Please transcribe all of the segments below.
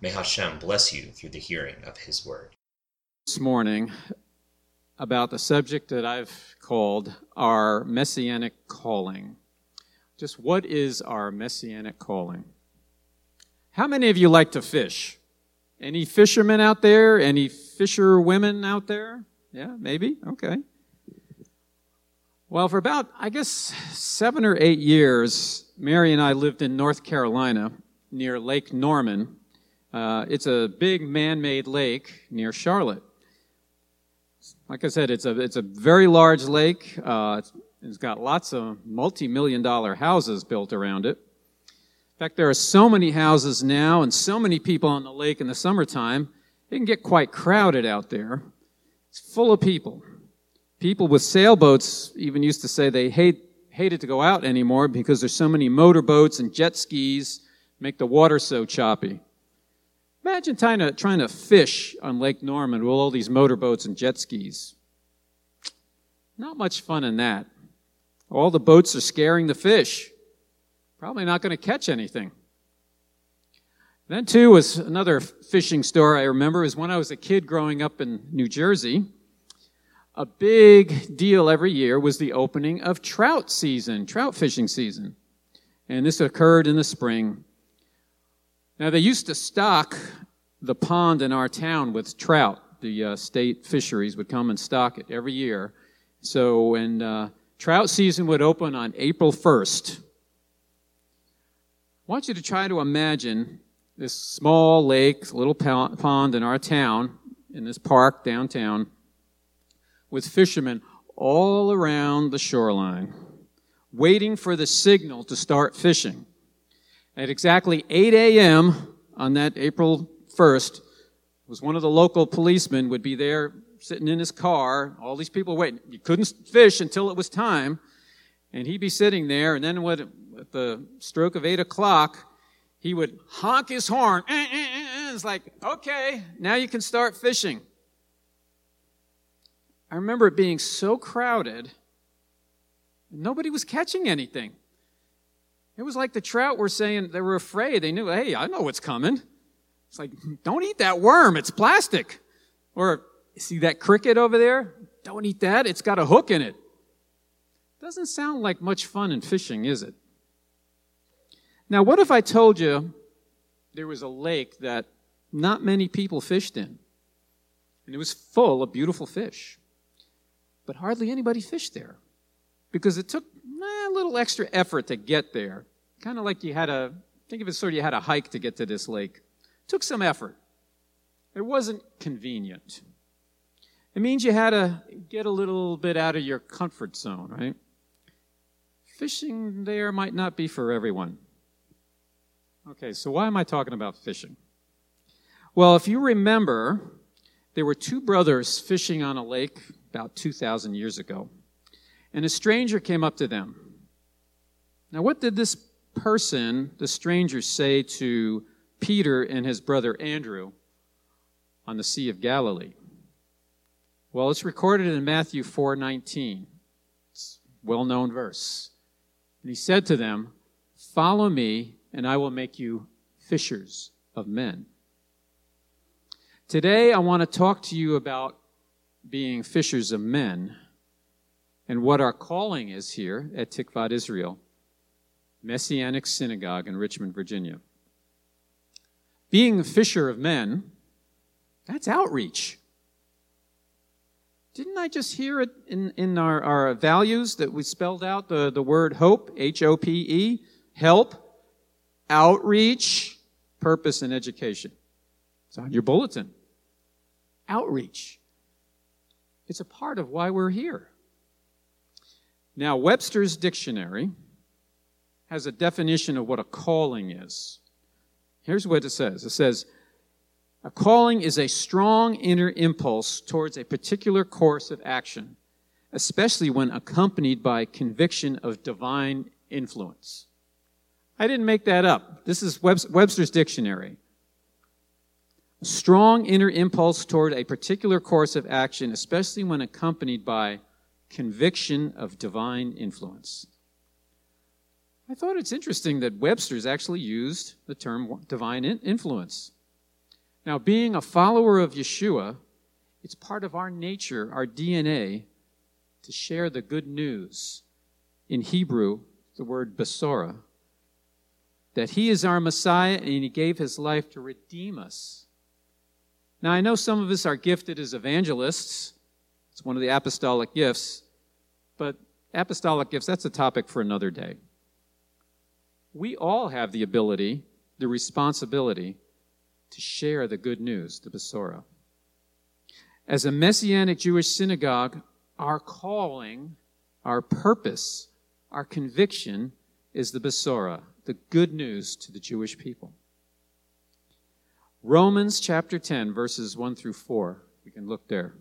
May Hashem bless you through the hearing of His word. This morning, about the subject that I've called our messianic calling. Just what is our messianic calling? How many of you like to fish? Any fishermen out there? Any fisher women out there? Yeah, maybe? Okay. Well, for about, I guess, seven or eight years, Mary and I lived in North Carolina near Lake Norman. Uh, it's a big man made lake near Charlotte. Like I said, it's a, it's a very large lake. Uh, it's, it's got lots of multi million dollar houses built around it. In fact, there are so many houses now and so many people on the lake in the summertime, it can get quite crowded out there. It's full of people. People with sailboats even used to say they hate, hated to go out anymore because there's so many motorboats and jet skis make the water so choppy. Imagine trying to, trying to fish on Lake Norman with all these motorboats and jet skis. Not much fun in that. All the boats are scaring the fish. Probably not going to catch anything. Then, too, was another fishing story I remember is when I was a kid growing up in New Jersey. A big deal every year was the opening of trout season, trout fishing season. And this occurred in the spring. Now, they used to stock the pond in our town with trout. The uh, state fisheries would come and stock it every year. So, when uh, trout season would open on April 1st, I want you to try to imagine this small lake, little pond in our town, in this park downtown, with fishermen all around the shoreline, waiting for the signal to start fishing. At exactly 8 a.m. on that April 1st, was one of the local policemen would be there sitting in his car, all these people waiting. You couldn't fish until it was time, and he'd be sitting there, and then what, at the stroke of 8 o'clock, he would honk his horn. Eh, eh, eh, it's like, okay, now you can start fishing. I remember it being so crowded, nobody was catching anything. It was like the trout were saying they were afraid. They knew, hey, I know what's coming. It's like, don't eat that worm, it's plastic. Or, see that cricket over there? Don't eat that, it's got a hook in it. Doesn't sound like much fun in fishing, is it? Now, what if I told you there was a lake that not many people fished in? And it was full of beautiful fish. But hardly anybody fished there because it took a little extra effort to get there. Kind of like you had a, think of it sort of you had a hike to get to this lake. Took some effort. It wasn't convenient. It means you had to get a little bit out of your comfort zone, right? Fishing there might not be for everyone. Okay, so why am I talking about fishing? Well, if you remember, there were two brothers fishing on a lake about 2,000 years ago, and a stranger came up to them. Now, what did this person, the stranger, say to Peter and his brother Andrew on the Sea of Galilee? Well, it's recorded in Matthew 4:19. It's a well-known verse. And he said to them, "Follow me, and I will make you fishers of men. Today, I want to talk to you about being fishers of men and what our calling is here at Tikvat Israel, Messianic Synagogue in Richmond, Virginia. Being a fisher of men, that's outreach. Didn't I just hear it in, in our, our values that we spelled out the, the word hope, H O P E, help? outreach, purpose, and education. It's on your bulletin. Outreach. It's a part of why we're here. Now, Webster's dictionary has a definition of what a calling is. Here's what it says it says, A calling is a strong inner impulse towards a particular course of action, especially when accompanied by conviction of divine influence. I didn't make that up. This is Webster's dictionary. A strong inner impulse toward a particular course of action, especially when accompanied by conviction of divine influence. I thought it's interesting that Webster's actually used the term divine influence. Now, being a follower of Yeshua, it's part of our nature, our DNA, to share the good news. In Hebrew, the word Besorah, that he is our Messiah and he gave his life to redeem us. Now, I know some of us are gifted as evangelists. It's one of the apostolic gifts. But apostolic gifts, that's a topic for another day. We all have the ability, the responsibility, to share the good news, the Besorah. As a Messianic Jewish synagogue, our calling, our purpose, our conviction is the Besorah, the good news to the Jewish people. Romans chapter 10, verses 1 through 4. We can look there.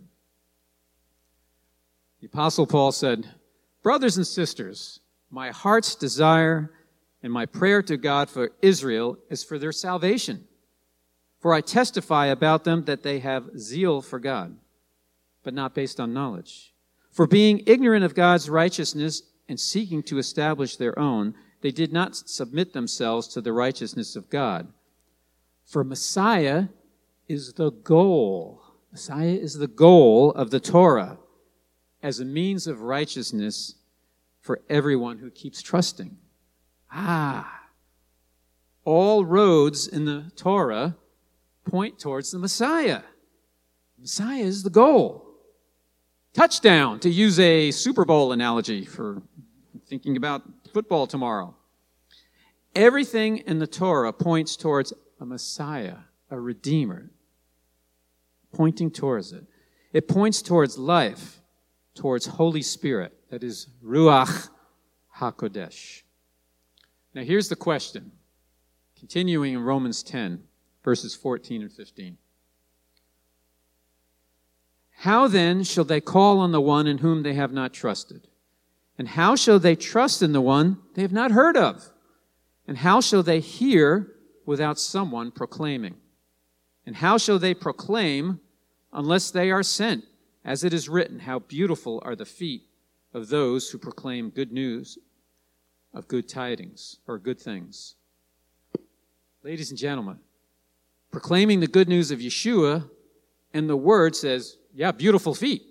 Apostle Paul said, Brothers and sisters, my heart's desire and my prayer to God for Israel is for their salvation. For I testify about them that they have zeal for God, but not based on knowledge. For being ignorant of God's righteousness and seeking to establish their own, they did not submit themselves to the righteousness of God. For Messiah is the goal. Messiah is the goal of the Torah as a means of righteousness for everyone who keeps trusting. Ah, all roads in the Torah point towards the Messiah. Messiah is the goal. Touchdown, to use a Super Bowl analogy for thinking about football tomorrow. Everything in the Torah points towards a Messiah, a Redeemer, pointing towards it. It points towards life towards Holy Spirit, that is Ruach HaKodesh. Now here's the question, continuing in Romans 10, verses 14 and 15. How then shall they call on the one in whom they have not trusted? And how shall they trust in the one they have not heard of? And how shall they hear without someone proclaiming? And how shall they proclaim unless they are sent? As it is written, How beautiful are the feet of those who proclaim good news of good tidings or good things. Ladies and gentlemen, proclaiming the good news of Yeshua, and the word says, Yeah, beautiful feet.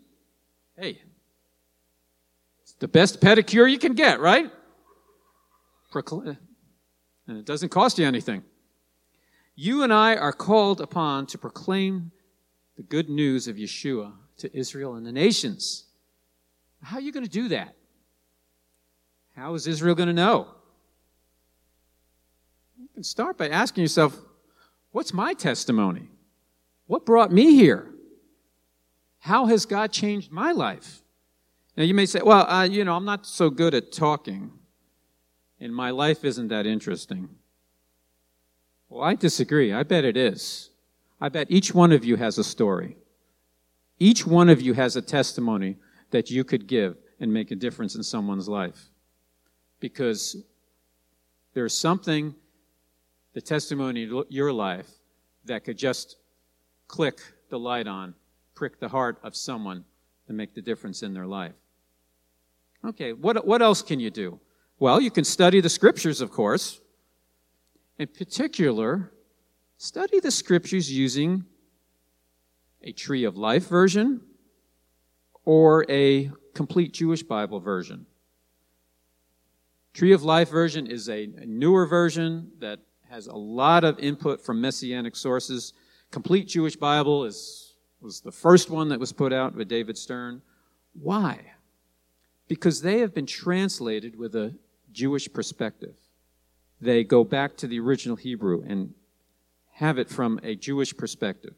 Hey, it's the best pedicure you can get, right? Proclaim, and it doesn't cost you anything. You and I are called upon to proclaim the good news of Yeshua to Israel and the nations. How are you going to do that? How is Israel going to know? You can start by asking yourself, what's my testimony? What brought me here? How has God changed my life? Now, you may say, well, uh, you know, I'm not so good at talking, and my life isn't that interesting. Well, I disagree. I bet it is. I bet each one of you has a story. Each one of you has a testimony that you could give and make a difference in someone's life. Because there's something, the testimony of your life, that could just click the light on, prick the heart of someone and make the difference in their life. Okay, what, what else can you do? Well, you can study the scriptures, of course. In particular, study the scriptures using a Tree of Life version or a complete Jewish Bible version. Tree of Life version is a, newer version that has a lot of input from messianic sources. Complete Jewish Bible is, was the first one that was put out by David Stern. Why? Because they have been translated with a Jewish perspective. They go back to the original Hebrew and have it from a Jewish perspective.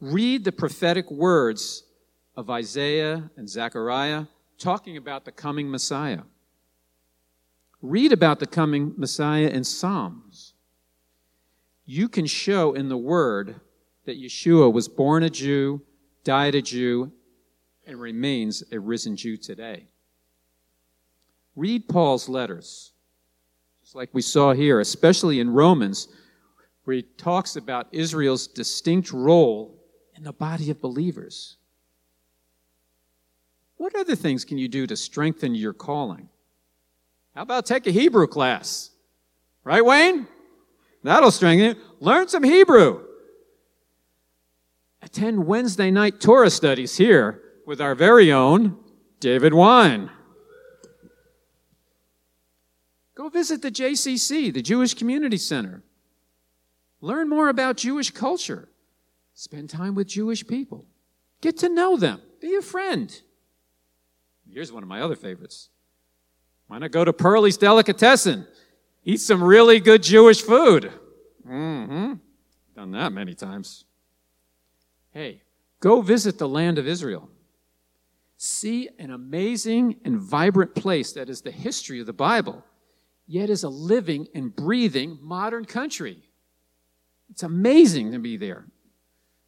Read the prophetic words of Isaiah and Zechariah talking about the coming Messiah. Read about the coming Messiah in Psalms. You can show in the Word that Yeshua was born a Jew, died a Jew, and remains a risen Jew today. Read Paul's letters, just like we saw here, especially in Romans, where he talks about Israel's distinct role in the body of believers. What other things can you do to strengthen your calling? How about take a Hebrew class? Right, Wayne? That'll strengthen you. Learn some Hebrew. Attend Wednesday night Torah studies here with our very own David Wine. Go visit the JCC, the Jewish Community Center. Learn more about Jewish culture. Spend time with Jewish people. Get to know them. Be a friend. Here's one of my other favorites. Why not go to Perly's Delicatessen? Eat some really good Jewish food. Mm-hmm. Done that many times. Hey, go visit the land of Israel. See an amazing and vibrant place that is the history of the Bible, yet is a living and breathing modern country. It's amazing to be there.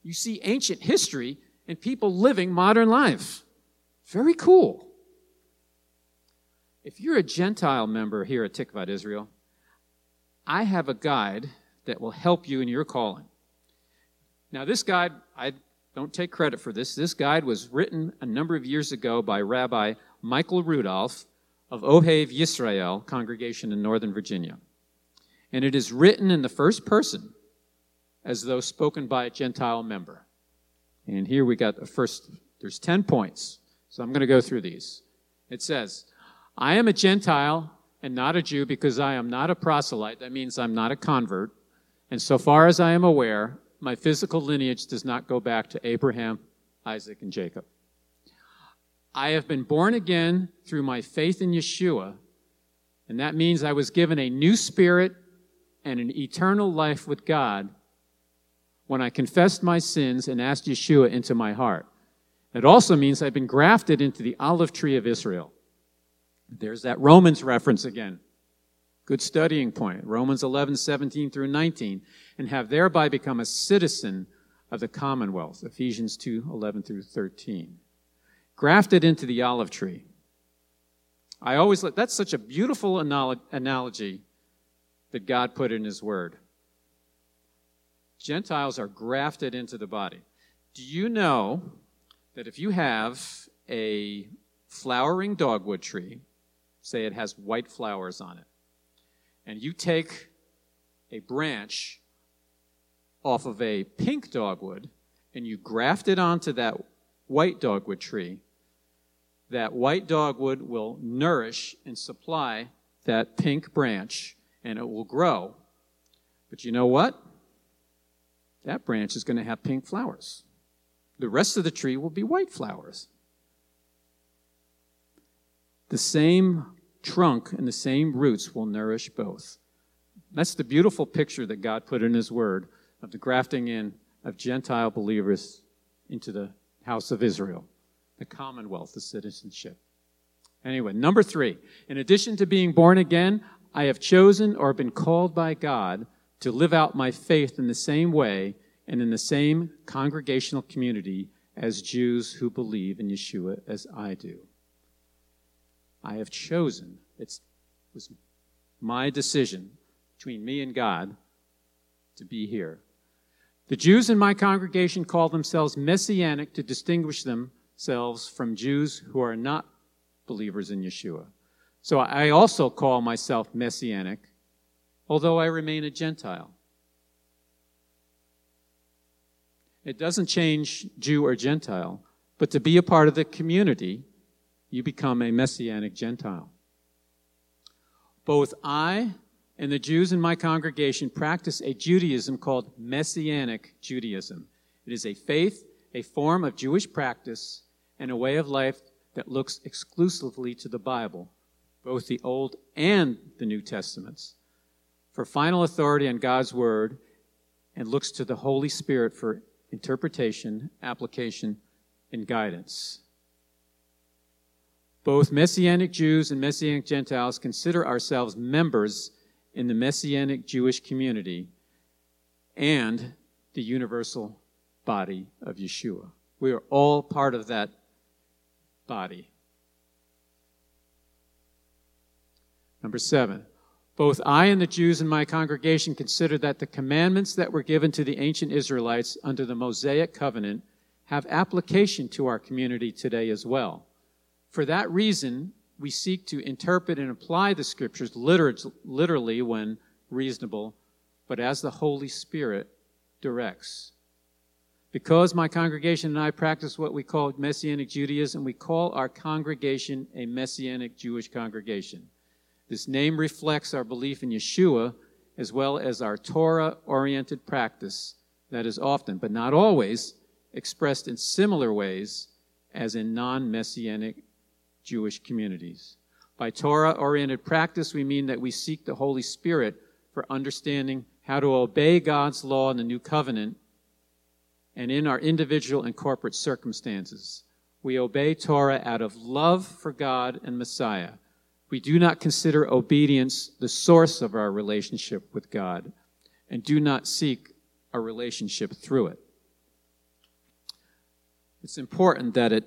You see ancient history and people living modern life. Very cool. If you're a Gentile member here at Tikvat Israel, I have a guide that will help you in your calling. Now, this guide, I don't take credit for this. This guide was written a number of years ago by Rabbi Michael Rudolph of Ohev Yisrael congregation in Northern Virginia. And it is written in the first person as though spoken by a Gentile member. And here we got the first, there's 10 points. So I'm going to go through these. It says, I am a Gentile and not a Jew because I am not a proselyte. That means I'm not a convert. And so far as I am aware, my physical lineage does not go back to Abraham, Isaac, and Jacob. I have been born again through my faith in Yeshua, and that means I was given a new spirit and an eternal life with God when I confessed my sins and asked Yeshua into my heart. It also means I've been grafted into the olive tree of Israel. There's that Romans reference again. Good studying point. Romans 11, 17 through 19. And have thereby become a citizen of the commonwealth. Ephesians 2, 11 through 13. Grafted into the olive tree. I always, that's such a beautiful analogy that God put in His Word. Gentiles are grafted into the body. Do you know that if you have a flowering dogwood tree say it has white flowers on it, and you take a branch off of a pink dogwood and you graft it onto that white dogwood tree, that white dogwood will nourish and supply that pink branch and it will grow. But you know what? That branch is going to have pink flowers. The rest of the tree will be white flowers. The same trunk and the same roots will nourish both. That's the beautiful picture that God put in His Word of the grafting in of Gentile believers into the house of Israel, the commonwealth, the citizenship. Anyway, number three, in addition to being born again, I have chosen or been called by God to live out my faith in the same way and in the same congregational community as Jews who believe in Yeshua as I do. I have chosen. It was my decision between me and God to be here. The Jews in my congregation call themselves Messianic to distinguish themselves from Jews who are not believers in Yeshua. So I also call myself Messianic, although I remain a Gentile. It doesn't change Jew or Gentile, but to be a part of the community you become a Messianic Gentile. Both I and the Jews in my congregation practice a Judaism called Messianic Judaism. It is a faith, a form of Jewish practice, and a way of life that looks exclusively to the Bible, both the Old and the New Testaments, for final authority on God's Word, and looks to the Holy Spirit for interpretation, application, and guidance. Both Messianic Jews and Messianic Gentiles consider ourselves members in the Messianic Jewish community and the universal body of Yeshua. We are all part of that body. Number seven, both I and the Jews in my congregation consider that the commandments that were given to the ancient Israelites under the Mosaic covenant have application to our community today as well. For that reason, we seek to interpret and apply the scriptures literally when reasonable, but as the Holy Spirit directs. Because my congregation and I practice what we call Messianic Judaism, we call our congregation a Messianic Jewish congregation. This name reflects our belief in Yeshua as well as our Torah oriented practice that is often, but not always, expressed in similar ways as in non Messianic Jewish communities. By Torah oriented practice, we mean that we seek the Holy Spirit for understanding how to obey God's law in the new covenant and in our individual and corporate circumstances. We obey Torah out of love for God and Messiah. We do not consider obedience the source of our relationship with God and do not seek a relationship through it. It's important that it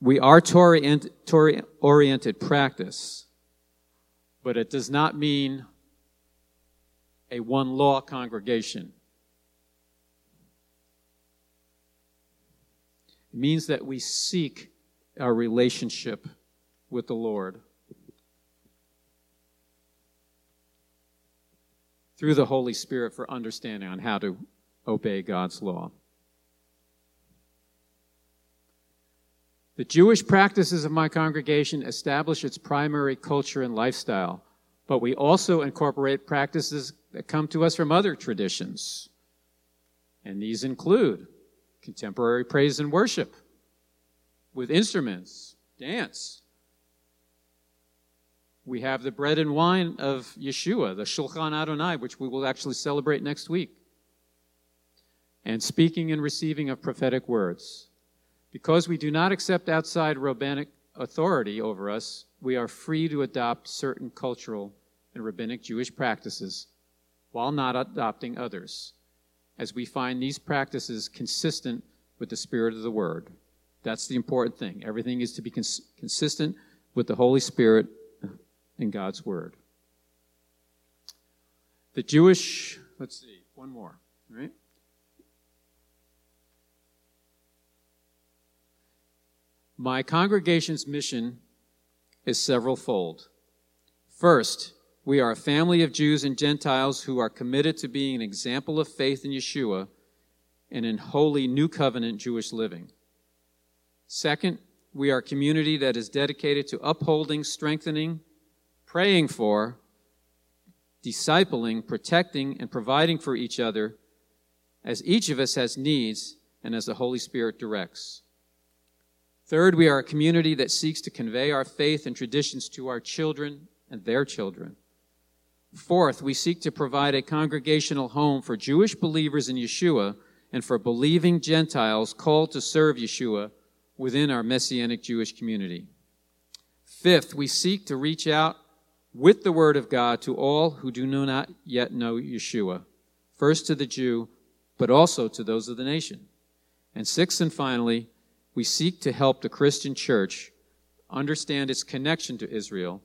we are Torah oriented practice, but it does not mean a one law congregation. It means that we seek our relationship with the Lord through the Holy Spirit for understanding on how to obey God's law. The Jewish practices of my congregation establish its primary culture and lifestyle, but we also incorporate practices that come to us from other traditions. And these include contemporary praise and worship with instruments, dance. We have the bread and wine of Yeshua, the Shulchan Adonai, which we will actually celebrate next week. And speaking and receiving of prophetic words. Because we do not accept outside rabbinic authority over us, we are free to adopt certain cultural and rabbinic Jewish practices while not adopting others as we find these practices consistent with the spirit of the word. That's the important thing. Everything is to be cons- consistent with the Holy Spirit and God's word. The Jewish, let's see, one more, right? My congregation's mission is several fold. First, we are a family of Jews and Gentiles who are committed to being an example of faith in Yeshua and in holy new covenant Jewish living. Second, we are a community that is dedicated to upholding, strengthening, praying for, discipling, protecting, and providing for each other as each of us has needs and as the Holy Spirit directs. Third, we are a community that seeks to convey our faith and traditions to our children and their children. Fourth, we seek to provide a congregational home for Jewish believers in Yeshua and for believing Gentiles called to serve Yeshua within our Messianic Jewish community. Fifth, we seek to reach out with the Word of God to all who do not yet know Yeshua, first to the Jew, but also to those of the nation. And sixth and finally, we seek to help the Christian church understand its connection to Israel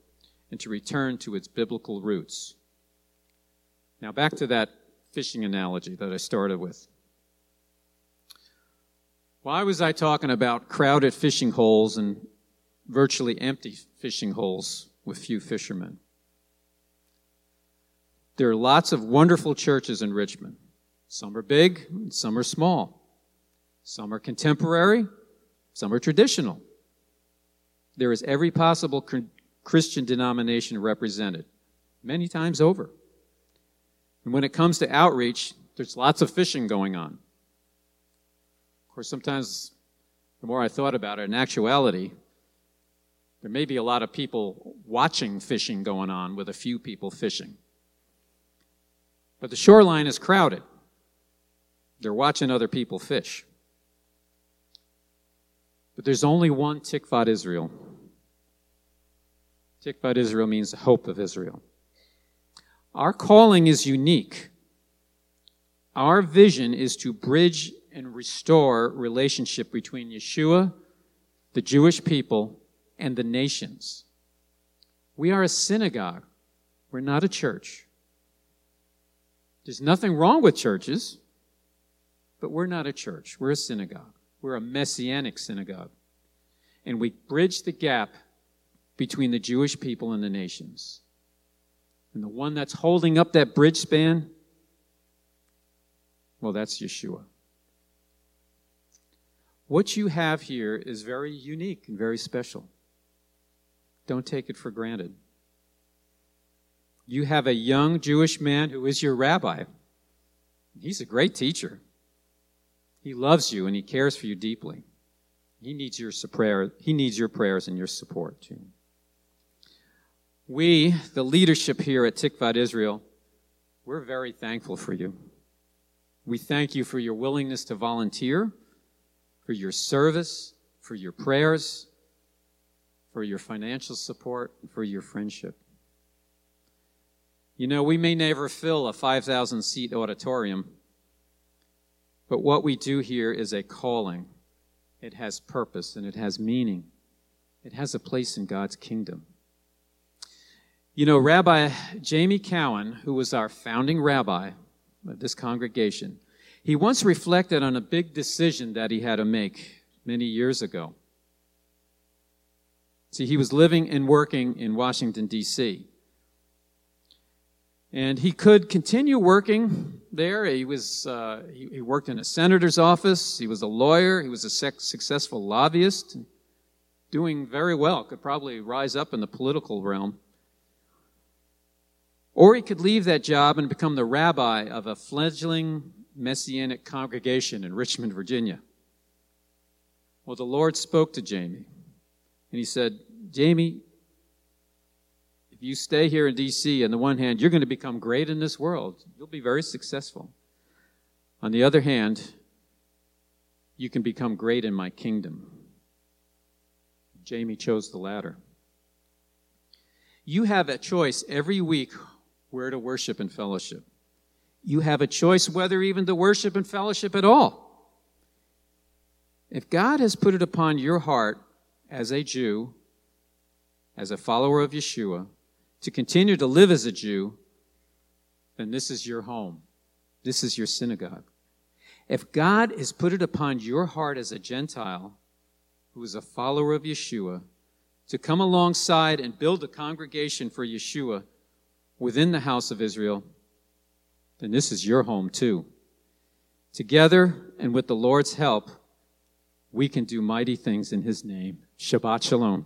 and to return to its biblical roots. Now, back to that fishing analogy that I started with. Why was I talking about crowded fishing holes and virtually empty fishing holes with few fishermen? There are lots of wonderful churches in Richmond. Some are big, some are small. Some are contemporary, some are traditional. There is every possible Christian denomination represented, many times over. And when it comes to outreach, there's lots of fishing going on. Of course, sometimes the more I thought about it, in actuality, there may be a lot of people watching fishing going on with a few people fishing. But the shoreline is crowded. They're watching other people fish. But there's only one Tikvat Israel. Tikvat Israel means the hope of Israel. Our calling is unique. Our vision is to bridge and restore relationship between Yeshua, the Jewish people, and the nations. We are a synagogue. We're not a church. There's nothing wrong with churches, but we're not a church. We're a synagogue. We're a messianic synagogue. And we bridge the gap between the Jewish people and the nations. And the one that's holding up that bridge span, well, that's Yeshua. What you have here is very unique and very special. Don't take it for granted. You have a young Jewish man who is your rabbi. He's a great teacher. He loves you and he cares for you deeply. He needs your prayer. He needs your prayers and your support too. We, the leadership here at Tikvat Israel, we're very thankful for you. We thank you for your willingness to volunteer, for your service, for your prayers, for your financial support, and for your friendship. You know, we may never fill a 5,000 seat auditorium, but what we do here is a calling. It has purpose and it has meaning. It has a place in God's kingdom. You know, Rabbi Jamie Cowan, who was our founding rabbi of this congregation, he once reflected on a big decision that he had to make many years ago. See, he was living and working in Washington, D.C. And he could continue working there. He, was, uh, he, he, worked in a senator's office. He was a lawyer. He was a successful lobbyist, doing very well, could probably rise up in the political realm. Or he could leave that job and become the rabbi of a fledgling messianic congregation in Richmond, Virginia. Well, the Lord spoke to Jamie, and he said, Jamie, if you stay here in D.C., on the one hand, you're going to become great in this world. You'll be very successful. On the other hand, you can become great in my kingdom. Jamie chose the latter. You have a choice every week where to worship and fellowship. You have a choice whether even to worship and fellowship at all. If God has put it upon your heart as a Jew, as a follower of Yeshua, to continue to live as a Jew, then this is your home. This is your synagogue. If God has put it upon your heart as a Gentile who is a follower of Yeshua to come alongside and build a congregation for Yeshua, within the house of Israel, then this is your home too. Together and with the Lord's help, we can do mighty things in His name. Shabbat Shalom.